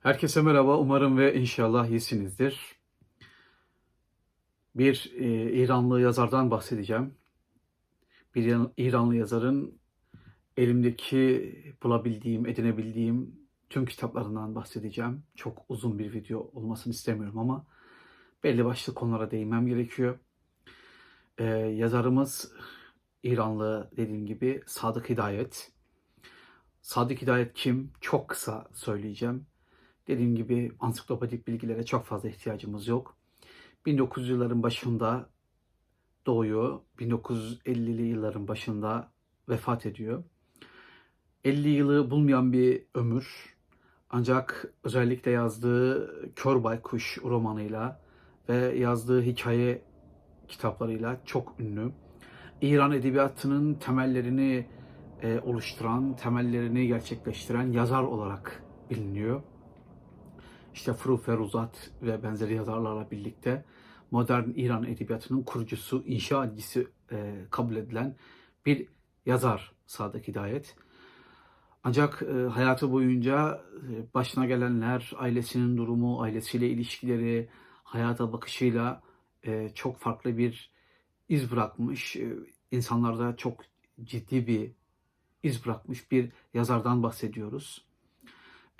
Herkese merhaba. Umarım ve inşallah iyisinizdir. Bir e, İranlı yazardan bahsedeceğim. Bir İran- İranlı yazarın elimdeki bulabildiğim, edinebildiğim tüm kitaplarından bahsedeceğim. Çok uzun bir video olmasını istemiyorum ama belli başlı konulara değinmem gerekiyor. E, yazarımız İranlı dediğim gibi Sadık Hidayet. Sadık Hidayet kim? Çok kısa söyleyeceğim. Dediğim gibi ansiklopedik bilgilere çok fazla ihtiyacımız yok. 1900 yılların başında doğuyor. 1950'li yılların başında vefat ediyor. 50 yılı bulmayan bir ömür. Ancak özellikle yazdığı Kör Baykuş romanıyla ve yazdığı hikaye kitaplarıyla çok ünlü. İran edebiyatının temellerini e, oluşturan, temellerini gerçekleştiren yazar olarak biliniyor işte Fru Feruzat ve benzeri yazarlarla birlikte modern İran edebiyatının kurucusu, inşa edicisi e, kabul edilen bir yazar Sadık Hidayet. Ancak e, hayatı boyunca e, başına gelenler, ailesinin durumu, ailesiyle ilişkileri, hayata bakışıyla e, çok farklı bir iz bırakmış. E, insanlarda çok ciddi bir iz bırakmış bir yazardan bahsediyoruz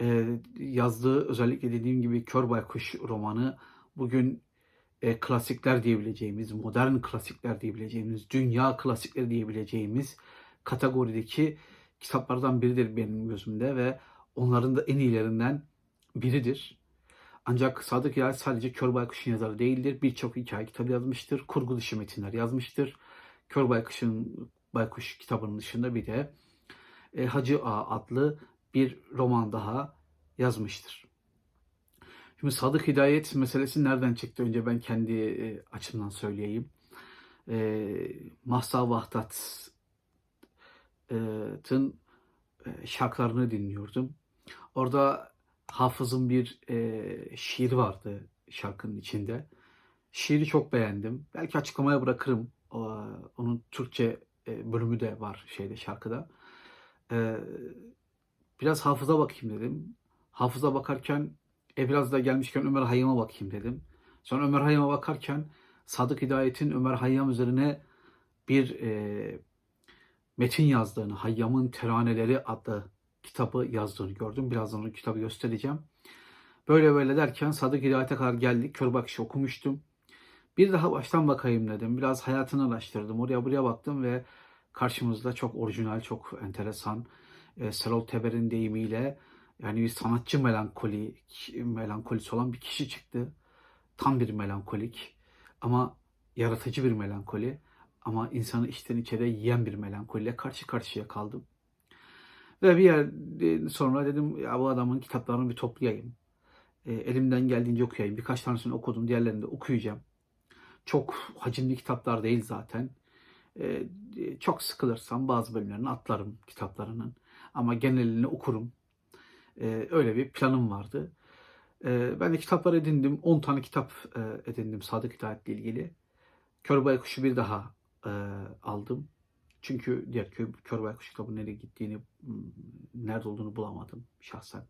e, yazdığı özellikle dediğim gibi Kör Baykuş romanı bugün e, klasikler diyebileceğimiz, modern klasikler diyebileceğimiz, dünya klasikleri diyebileceğimiz kategorideki kitaplardan biridir benim gözümde ve onların da en iyilerinden biridir. Ancak Sadık Yağız sadece Kör Baykuş'un yazarı değildir. Birçok hikaye kitabı yazmıştır. Kurgu dışı metinler yazmıştır. Kör Baykuş'un Baykuş kitabının dışında bir de e, Hacı Ağa adlı bir roman daha yazmıştır. Şimdi Sadık Hidayet meselesi nereden çıktı? Önce ben kendi e, açımdan söyleyeyim. E, Mahsa Vahdat'ın e, şarkılarını dinliyordum. Orada Hafız'ın bir e, şiiri vardı şarkının içinde. Şiiri çok beğendim. Belki açıklamaya bırakırım. O, onun Türkçe e, bölümü de var şeyde şarkıda. E, biraz hafıza bakayım dedim. Hafıza bakarken e biraz da gelmişken Ömer Hayyam'a bakayım dedim. Sonra Ömer Hayyam'a bakarken Sadık Hidayet'in Ömer Hayyam üzerine bir e, metin yazdığını, Hayyam'ın Teraneleri adlı kitabı yazdığını gördüm. Birazdan o kitabı göstereceğim. Böyle böyle derken Sadık Hidayet'e kadar geldik. Kör bakışı okumuştum. Bir daha baştan bakayım dedim. Biraz hayatını araştırdım. Oraya buraya baktım ve karşımızda çok orijinal, çok enteresan, e, Serol Teber'in deyimiyle yani bir sanatçı melankoli, melankolisi olan bir kişi çıktı. Tam bir melankolik ama yaratıcı bir melankoli ama insanı içten içe de yiyen bir melankoliyle karşı karşıya kaldım. Ve bir yer sonra dedim ya bu adamın kitaplarını bir toplayayım. E, elimden geldiğince okuyayım. Birkaç tanesini okudum. Diğerlerini de okuyacağım. Çok hacimli kitaplar değil zaten. E, çok sıkılırsam bazı bölümlerini atlarım kitaplarının. Ama genelini okurum. E, öyle bir planım vardı. E, ben de kitaplar edindim. 10 tane kitap e, edindim Sadık Hidayet'le ilgili. Kör Baykuş'u bir daha e, aldım. Çünkü diğer Kör, Kör Baykuş kitabının nereye gittiğini, nerede olduğunu bulamadım şahsen.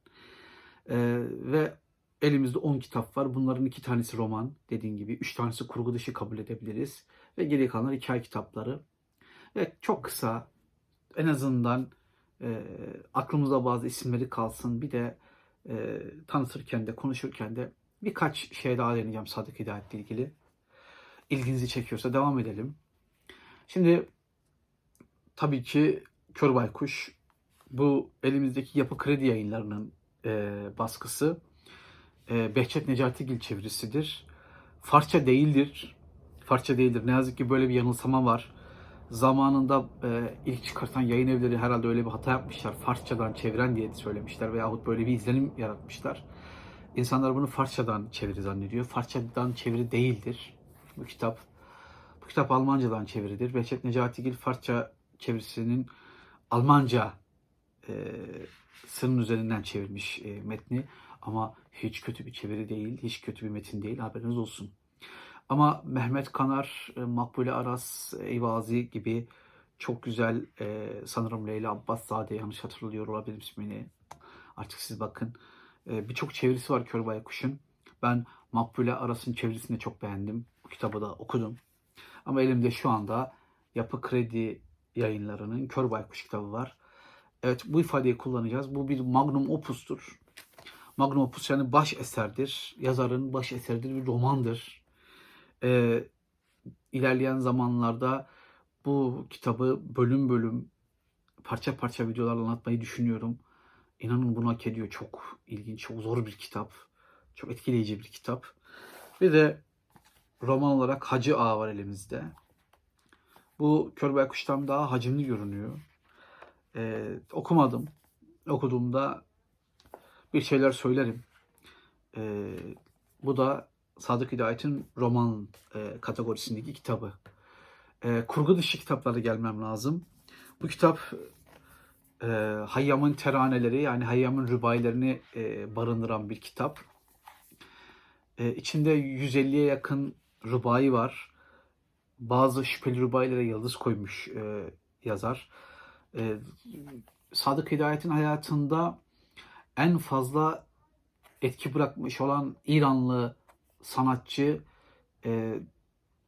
E, ve elimizde 10 kitap var. Bunların iki tanesi roman dediğim gibi. Üç tanesi kurgu dışı kabul edebiliriz. Ve geri kalanlar hikaye kitapları. Ve çok kısa en azından e, aklımızda bazı isimleri kalsın. Bir de e, tanıtırken de konuşurken de birkaç şey daha deneyeceğim Sadık Hidayet'le ilgili. İlginizi çekiyorsa devam edelim. Şimdi tabii ki Kör Baykuş bu elimizdeki Yapı Kredi yayınlarının e, baskısı. E, Behçet Necatigil çevirisidir. Farsça değildir. Farsça değildir. Ne yazık ki böyle bir yanılsama var zamanında e, ilk çıkartan yayın evleri herhalde öyle bir hata yapmışlar. Farsçadan çeviren diye söylemişler veyahut böyle bir izlenim yaratmışlar. İnsanlar bunu Farsçadan çeviri zannediyor. Farsçadan çeviri değildir bu kitap. Bu kitap Almancadan çeviridir. Behçet Necatigil Farsça çevirisinin Almanca e, sının üzerinden çevirmiş e, metni. Ama hiç kötü bir çeviri değil, hiç kötü bir metin değil. Haberiniz olsun. Ama Mehmet Kanar, e, Makbule Aras, Eyvazi gibi çok güzel e, sanırım Leyla Abbaszade yanlış hatırlıyor olabilir ismini. Artık siz bakın. E, Birçok çevirisi var Kör Baykuş'un. Ben Makbule Aras'ın çevirisini çok beğendim. Bu kitabı da okudum. Ama elimde şu anda Yapı Kredi yayınlarının Kör Baykuş kitabı var. Evet bu ifadeyi kullanacağız. Bu bir magnum opustur. Magnum opus yani baş eserdir. Yazarın baş eseridir, bir romandır. Ee, ilerleyen zamanlarda bu kitabı bölüm bölüm, parça parça videolarla anlatmayı düşünüyorum. İnanın bunu hak ediyor. Çok ilginç, çok zor bir kitap. Çok etkileyici bir kitap. Bir de roman olarak Hacı Ağa var elimizde. Bu Kör Baykuş'tan daha hacimli görünüyor. Ee, okumadım. Okuduğumda bir şeyler söylerim. Ee, bu da Sadık Hidayet'in roman e, kategorisindeki kitabı. Ee, kurgu dışı kitaplara gelmem lazım. Bu kitap e, Hayyam'ın teraneleri yani Hayyam'ın rübailerini e, barındıran bir kitap. E, içinde 150'ye yakın rübai var. Bazı şüpheli rübailere yıldız koymuş e, yazar. E, Sadık Hidayet'in hayatında en fazla etki bırakmış olan İranlı sanatçı e,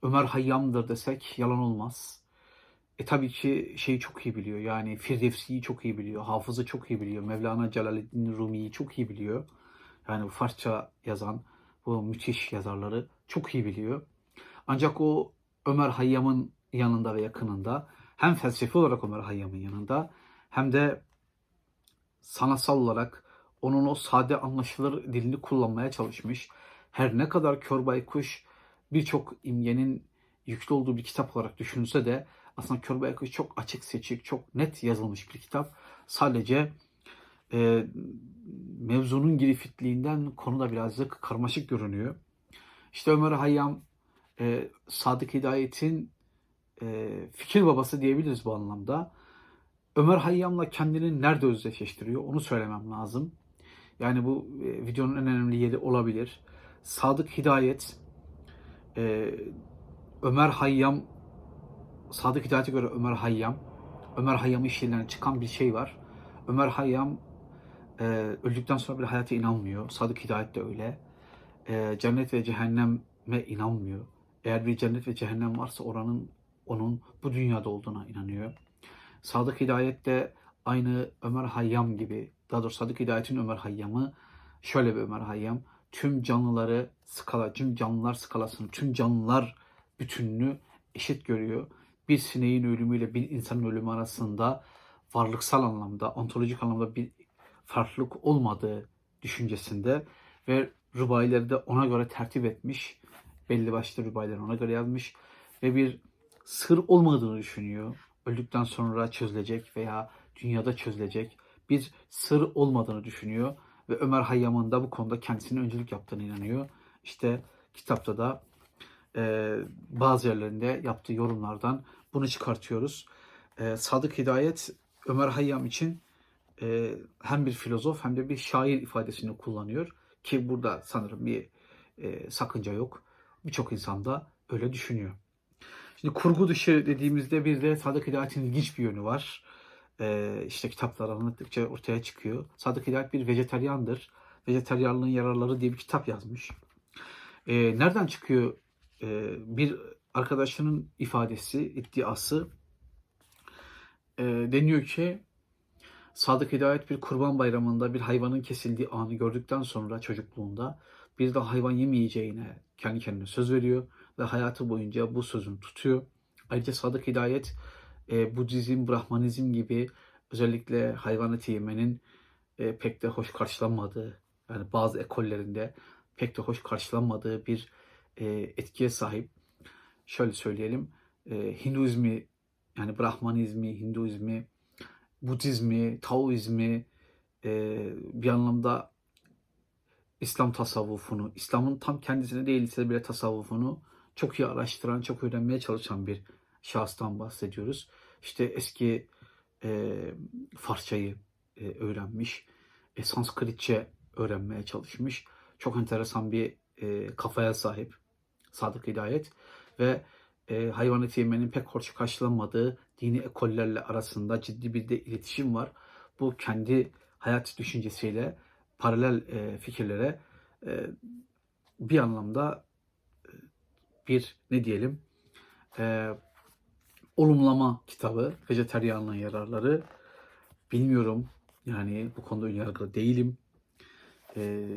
Ömer Hayyam'dır desek yalan olmaz. E tabii ki şeyi çok iyi biliyor. Yani Firdevsi'yi çok iyi biliyor. Hafız'ı çok iyi biliyor. Mevlana Celaleddin Rumi'yi çok iyi biliyor. Yani Farsça yazan bu müthiş yazarları çok iyi biliyor. Ancak o Ömer Hayyam'ın yanında ve yakınında hem felsefi olarak Ömer Hayyam'ın yanında hem de sanatsal olarak onun o sade anlaşılır dilini kullanmaya çalışmış. Her ne kadar Kör Baykuş birçok imgenin yüklü olduğu bir kitap olarak düşünülse de aslında Kör Baykuş çok açık seçik, çok net yazılmış bir kitap. Sadece e, mevzunun girifitliğinden konuda birazcık karmaşık görünüyor. İşte Ömer Hayyam e, Sadık Hidayet'in e, fikir babası diyebiliriz bu anlamda. Ömer Hayyam'la kendini nerede özdeşleştiriyor onu söylemem lazım. Yani bu e, videonun en önemli yeri olabilir. Sadık Hidayet e, Ömer Hayyam Sadık Hidayet'e göre Ömer Hayyam Ömer Hayyam'ın işlerinden çıkan bir şey var. Ömer Hayyam e, öldükten sonra bir hayata inanmıyor. Sadık Hidayet de öyle. E, cennet ve cehenneme inanmıyor. Eğer bir cennet ve cehennem varsa oranın onun bu dünyada olduğuna inanıyor. Sadık Hidayet de aynı Ömer Hayyam gibi, daha doğrusu Sadık Hidayet'in Ömer Hayyam'ı şöyle bir Ömer Hayyam, tüm canlıları skala, tüm canlılar skalasını, tüm canlılar bütününü eşit görüyor. Bir sineğin ölümüyle bir insanın ölümü arasında varlıksal anlamda, ontolojik anlamda bir farklılık olmadığı düşüncesinde ve rubaileri de ona göre tertip etmiş. Belli başlı rubaileri ona göre yazmış ve bir sır olmadığını düşünüyor. Öldükten sonra çözülecek veya dünyada çözülecek bir sır olmadığını düşünüyor ve Ömer Hayyam'ın da bu konuda kendisine öncülük yaptığını inanıyor. İşte kitapta da e, bazı yerlerinde yaptığı yorumlardan bunu çıkartıyoruz. E, Sadık Hidayet Ömer Hayyam için e, hem bir filozof hem de bir şair ifadesini kullanıyor ki burada sanırım bir e, sakınca yok. Birçok insan da öyle düşünüyor. Şimdi kurgu dışı dediğimizde bir de Sadık Hidayet'in ilginç bir yönü var. Ee, işte kitaplar anlattıkça ortaya çıkıyor. Sadık Hidayet bir vejeteryandır. Vejeteryanlığın yararları diye bir kitap yazmış. Ee, nereden çıkıyor? Ee, bir arkadaşının ifadesi, iddiası e, deniyor ki Sadık Hidayet bir kurban bayramında bir hayvanın kesildiği anı gördükten sonra çocukluğunda bir daha hayvan yemeyeceğine kendi kendine söz veriyor ve hayatı boyunca bu sözünü tutuyor. Ayrıca Sadık Hidayet e, Budizm, Brahmanizm gibi özellikle hayvan eti yemenin e, pek de hoş karşılanmadığı, yani bazı ekollerinde pek de hoş karşılanmadığı bir e, etkiye sahip. Şöyle söyleyelim, e, Hinduizmi yani Brahmanizmi, Hinduizmi, Budizmi, Taoizmi e, bir anlamda İslam tasavvufunu, İslam'ın tam kendisine değilse bile tasavvufunu çok iyi araştıran, çok öğrenmeye çalışan bir şahıstan bahsediyoruz. İşte eski e, Farsçayı e, öğrenmiş, e, Sanskritçe öğrenmeye çalışmış. Çok enteresan bir e, kafaya sahip Sadık Hidayet ve e, hayvan eti yemenin pek hoş karşılanmadığı dini ekollerle arasında ciddi bir de iletişim var. Bu kendi hayat düşüncesiyle paralel e, fikirlere e, bir anlamda e, bir ne diyelim e, olumlama kitabı vejeteryanlığın yararları bilmiyorum yani bu konuda önyargılı değilim e,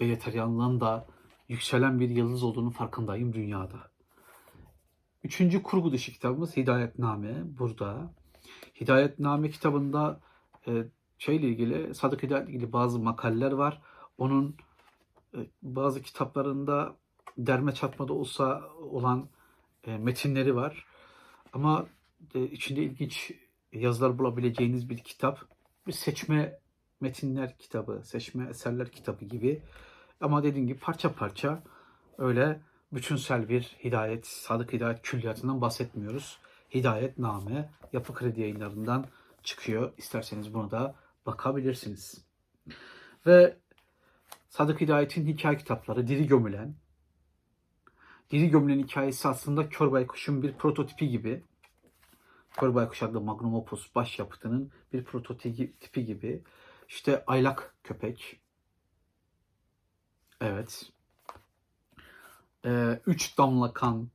vejeteryanlığın da yükselen bir yıldız olduğunu farkındayım dünyada. Üçüncü kurgu dışı kitabımız Hidayetname burada. Hidayetname kitabında e, şeyle ilgili, Sadık Hidayet'le ilgili bazı makaleler var. Onun e, bazı kitaplarında derme çatmada olsa olan e, metinleri var. Ama e, içinde ilginç yazılar bulabileceğiniz bir kitap. Bir seçme metinler kitabı, seçme eserler kitabı gibi. Ama dediğim gibi parça parça öyle bütünsel bir hidayet, sadık hidayet külliyatından bahsetmiyoruz. Hidayetname Yapı Kredi yayınlarından çıkıyor. İsterseniz buna da bakabilirsiniz. Ve Sadık Hidayet'in hikaye kitapları Diri Gömülen. Diri Gömülen hikayesi aslında Kör Baykuş'un bir prototipi gibi. Kör Baykuş adlı magnum opus başyapıtının bir prototipi gibi. İşte Aylak Köpek. Evet. Ee, Üç Damla Kan.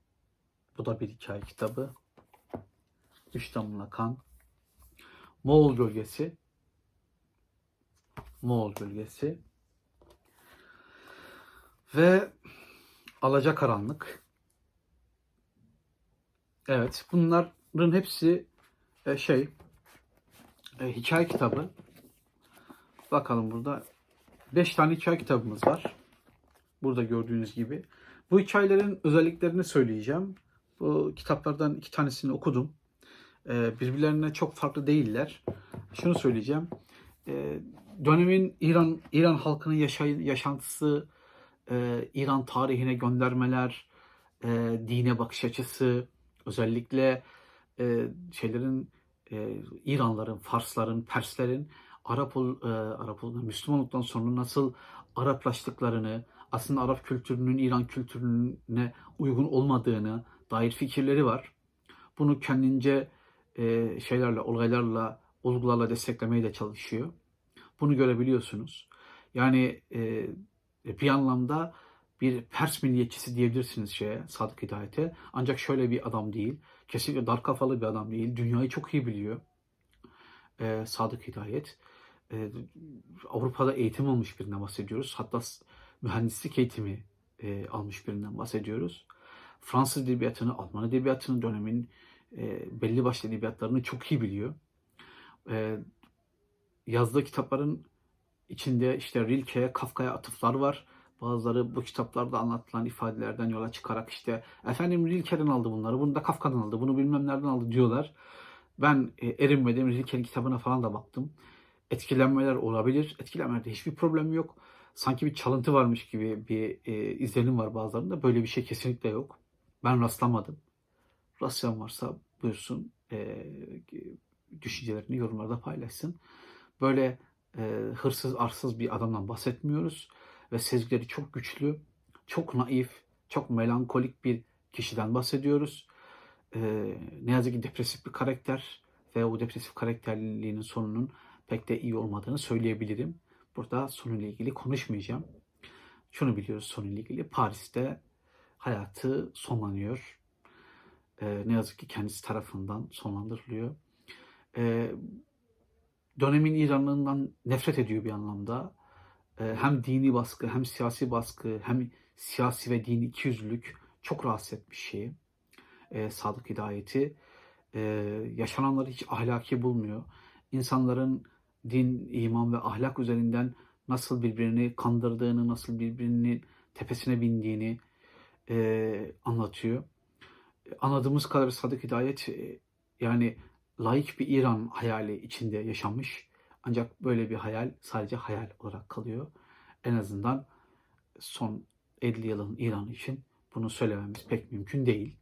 Bu da bir hikaye kitabı. Üç Damla Kan. Moğol Bölgesi. Moğol Bölgesi. Ve Alacakaranlık. Evet, bunların hepsi e, şey e, hikaye kitabı. Bakalım burada 5 tane hikaye kitabımız var. Burada gördüğünüz gibi. Bu hikayelerin özelliklerini söyleyeceğim. Bu kitaplardan iki tanesini okudum. E, birbirlerine çok farklı değiller. Şunu söyleyeceğim. E, dönemin İran İran halkının yaşay- yaşantısı, e, İran tarihine göndermeler, e, dine bakış açısı, özellikle e, şeylerin e, İranların, Farsların, Perslerin Arap ol, e, Arap ol, Müslüman olduktan sonra nasıl Araplaştıklarını, aslında Arap kültürünün İran kültürüne uygun olmadığını dair fikirleri var. Bunu kendince e, şeylerle, olaylarla, olgularla desteklemeye de çalışıyor. Bunu görebiliyorsunuz. Yani e, bir anlamda bir Pers milliyetçisi diyebilirsiniz şeye, Sadık Hidayet'e. Ancak şöyle bir adam değil. Kesinlikle dar kafalı bir adam değil. Dünyayı çok iyi biliyor. Ee, Sadık Hidayet. Ee, Avrupa'da eğitim almış birinden bahsediyoruz. Hatta mühendislik eğitimi e, almış birinden bahsediyoruz. Fransız edebiyatını, Alman edebiyatını, dönemin e, belli başlı edebiyatlarını çok iyi biliyor. Ee, yazdığı kitapların içinde işte Rilke'ye, Kafka'ya atıflar var. Bazıları bu kitaplarda anlatılan ifadelerden yola çıkarak işte efendim Rilke'den aldı bunları, bunu da Kafka'dan aldı, bunu bilmem nereden aldı diyorlar. Ben e, erinmedim, Rilke'nin kitabına falan da baktım. Etkilenmeler olabilir. Etkilenmelerde hiçbir problem yok. Sanki bir çalıntı varmış gibi bir e, izlenim var bazılarında. Böyle bir şey kesinlikle yok. Ben rastlamadım. Rastlayan varsa buyursun e, düşüncelerini yorumlarda paylaşsın. Böyle e, hırsız arsız bir adamdan bahsetmiyoruz ve sezgileri çok güçlü, çok naif, çok melankolik bir kişiden bahsediyoruz. E, ne yazık ki depresif bir karakter ve o depresif karakterliliğinin sonunun pek de iyi olmadığını söyleyebilirim. Burada sonuyla ilgili konuşmayacağım. Şunu biliyoruz sonuyla ilgili. Paris'te hayatı sonlanıyor. E, ne yazık ki kendisi tarafından sonlandırılıyor. E, dönemin İranlığından nefret ediyor bir anlamda. Ee, hem dini baskı, hem siyasi baskı, hem siyasi ve dini ikiyüzlülük çok rahatsız etmiş şeyi. Ee, Sadık Hidayet'i. Ee, yaşananları hiç ahlaki bulmuyor. İnsanların din, iman ve ahlak üzerinden nasıl birbirini kandırdığını, nasıl birbirinin tepesine bindiğini e, anlatıyor. Anladığımız kadar Sadık Hidayet e, yani laik bir İran hayali içinde yaşamış. Ancak böyle bir hayal sadece hayal olarak kalıyor. En azından son 50 yılın İran için bunu söylememiz pek mümkün değil.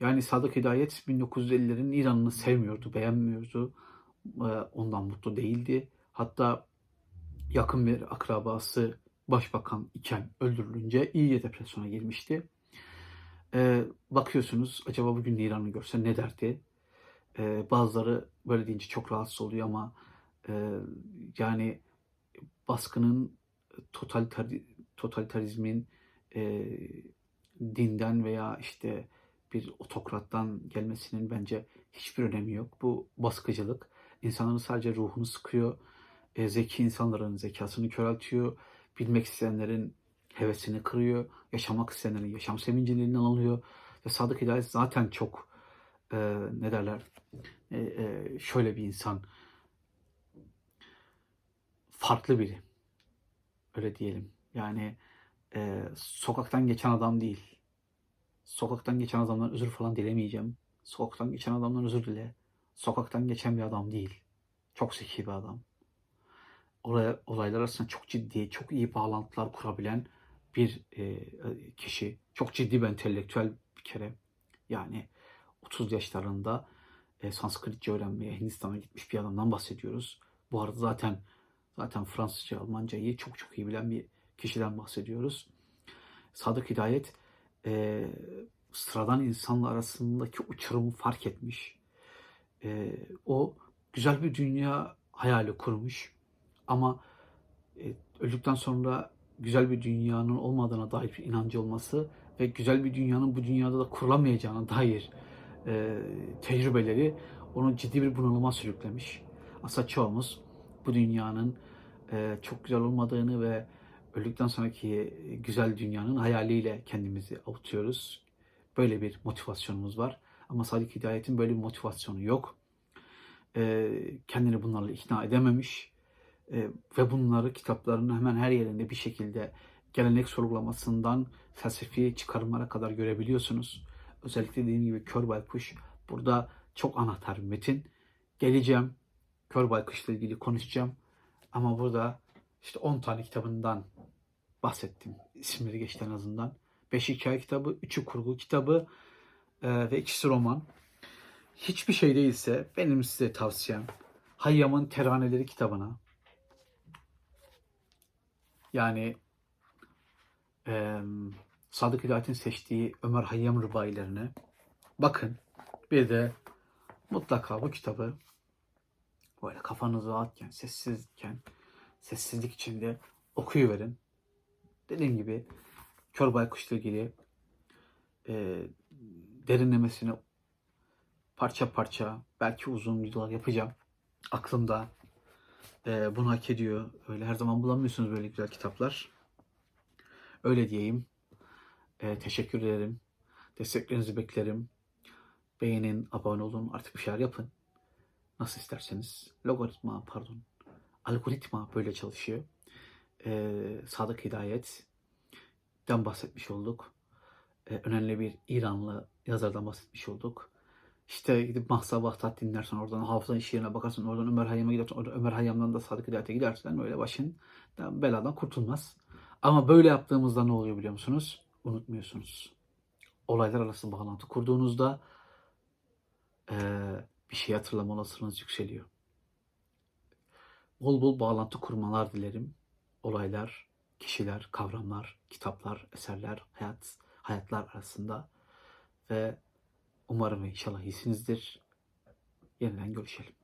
Yani Sadık Hidayet 1950'lerin İran'ını sevmiyordu, beğenmiyordu. Ee, Ondan mutlu değildi. Hatta yakın bir akrabası başbakan iken öldürülünce iyice depresyona girmişti. Ee, bakıyorsunuz acaba bugün İran'ı görse ne derdi? Ee, bazıları böyle deyince çok rahatsız oluyor ama e, yani baskının totaliter, totalitarizmin e, dinden veya işte bir otokrattan gelmesinin bence hiçbir önemi yok. Bu baskıcılık insanların sadece ruhunu sıkıyor. E, zeki insanların zekasını köreltiyor. Bilmek isteyenlerin hevesini kırıyor. Yaşamak isteyenlerin yaşam sevincini elinden alıyor. Ve Sadık Hidayet zaten çok e, ne derler e, e, şöyle bir insan farklı biri. Öyle diyelim. Yani e, sokaktan geçen adam değil. Sokaktan geçen adamdan özür falan dilemeyeceğim. Sokaktan geçen adamdan özür dile. Sokaktan geçen bir adam değil. Çok zeki bir adam. Olay, olaylar arasında çok ciddi, çok iyi bağlantılar kurabilen bir e, kişi. Çok ciddi bir entelektüel bir kere. Yani 30 yaşlarında e, Sanskritçe öğrenmeye Hindistan'a gitmiş bir adamdan bahsediyoruz. Bu arada zaten zaten Fransızca, Almancayı çok çok iyi bilen bir kişiden bahsediyoruz. Sadık Hidayet e, sıradan insanla arasındaki uçurumu fark etmiş. E, o güzel bir dünya hayali kurmuş. Ama e, öldükten sonra güzel bir dünyanın olmadığına dair bir inancı olması ve güzel bir dünyanın bu dünyada da kurulamayacağına dair e, tecrübeleri onu ciddi bir bunalıma sürüklemiş. Aslında çoğumuz bu dünyanın e, çok güzel olmadığını ve öldükten sonraki güzel dünyanın hayaliyle kendimizi avutuyoruz. Böyle bir motivasyonumuz var. Ama Sadık Hidayet'in böyle bir motivasyonu yok. E, kendini bunlarla ikna edememiş. E, ve bunları kitaplarının hemen her yerinde bir şekilde gelenek sorgulamasından felsefi çıkarımlara kadar görebiliyorsunuz. Özellikle dediğim gibi Kör Baykuş burada çok anahtar bir metin. Geleceğim. Kör Baykuş'la ilgili konuşacağım. Ama burada işte 10 tane kitabından bahsettim. İsimleri geçti en azından. 5 hikaye kitabı, 3'ü kurgu kitabı e, ve ikisi roman. Hiçbir şey değilse benim size tavsiyem Hayyam'ın Teraneleri kitabına. Yani e, Sadık Hidayet'in seçtiği Ömer Hayyam rıbailerine bakın. Bir de mutlaka bu kitabı böyle kafanız rahatken, sessizken, sessizlik içinde okuyuverin. Dediğim gibi Kör Baykuş'la ilgili e, derinlemesine parça parça belki uzun videolar yapacağım. Aklımda e, bunu hak ediyor. Öyle her zaman bulamıyorsunuz böyle güzel kitaplar. Öyle diyeyim. E, teşekkür ederim. Desteklerinizi beklerim. Beğenin, abone olun, artık bir şeyler yapın. Nasıl isterseniz. Logaritma, pardon. Algoritma böyle çalışıyor. E, Sadık Hidayet'ten bahsetmiş olduk. E, önemli bir İranlı yazardan bahsetmiş olduk. İşte gidip Mahsa Bahtat dinlersen oradan hafıza iş yerine bakarsın oradan Ömer Hayyam'a gidersen oradan Ömer Hayyam'dan da Sadık Hidayet'e gidersen öyle başın beladan kurtulmaz. Ama böyle yaptığımızda ne oluyor biliyor musunuz? Unutmuyorsunuz. Olaylar arası bağlantı kurduğunuzda eee, bir şey hatırlama olasılığınız yükseliyor. Bol bol bağlantı kurmalar dilerim. Olaylar, kişiler, kavramlar, kitaplar, eserler, hayat, hayatlar arasında ve umarım inşallah iyisinizdir. Yeniden görüşelim.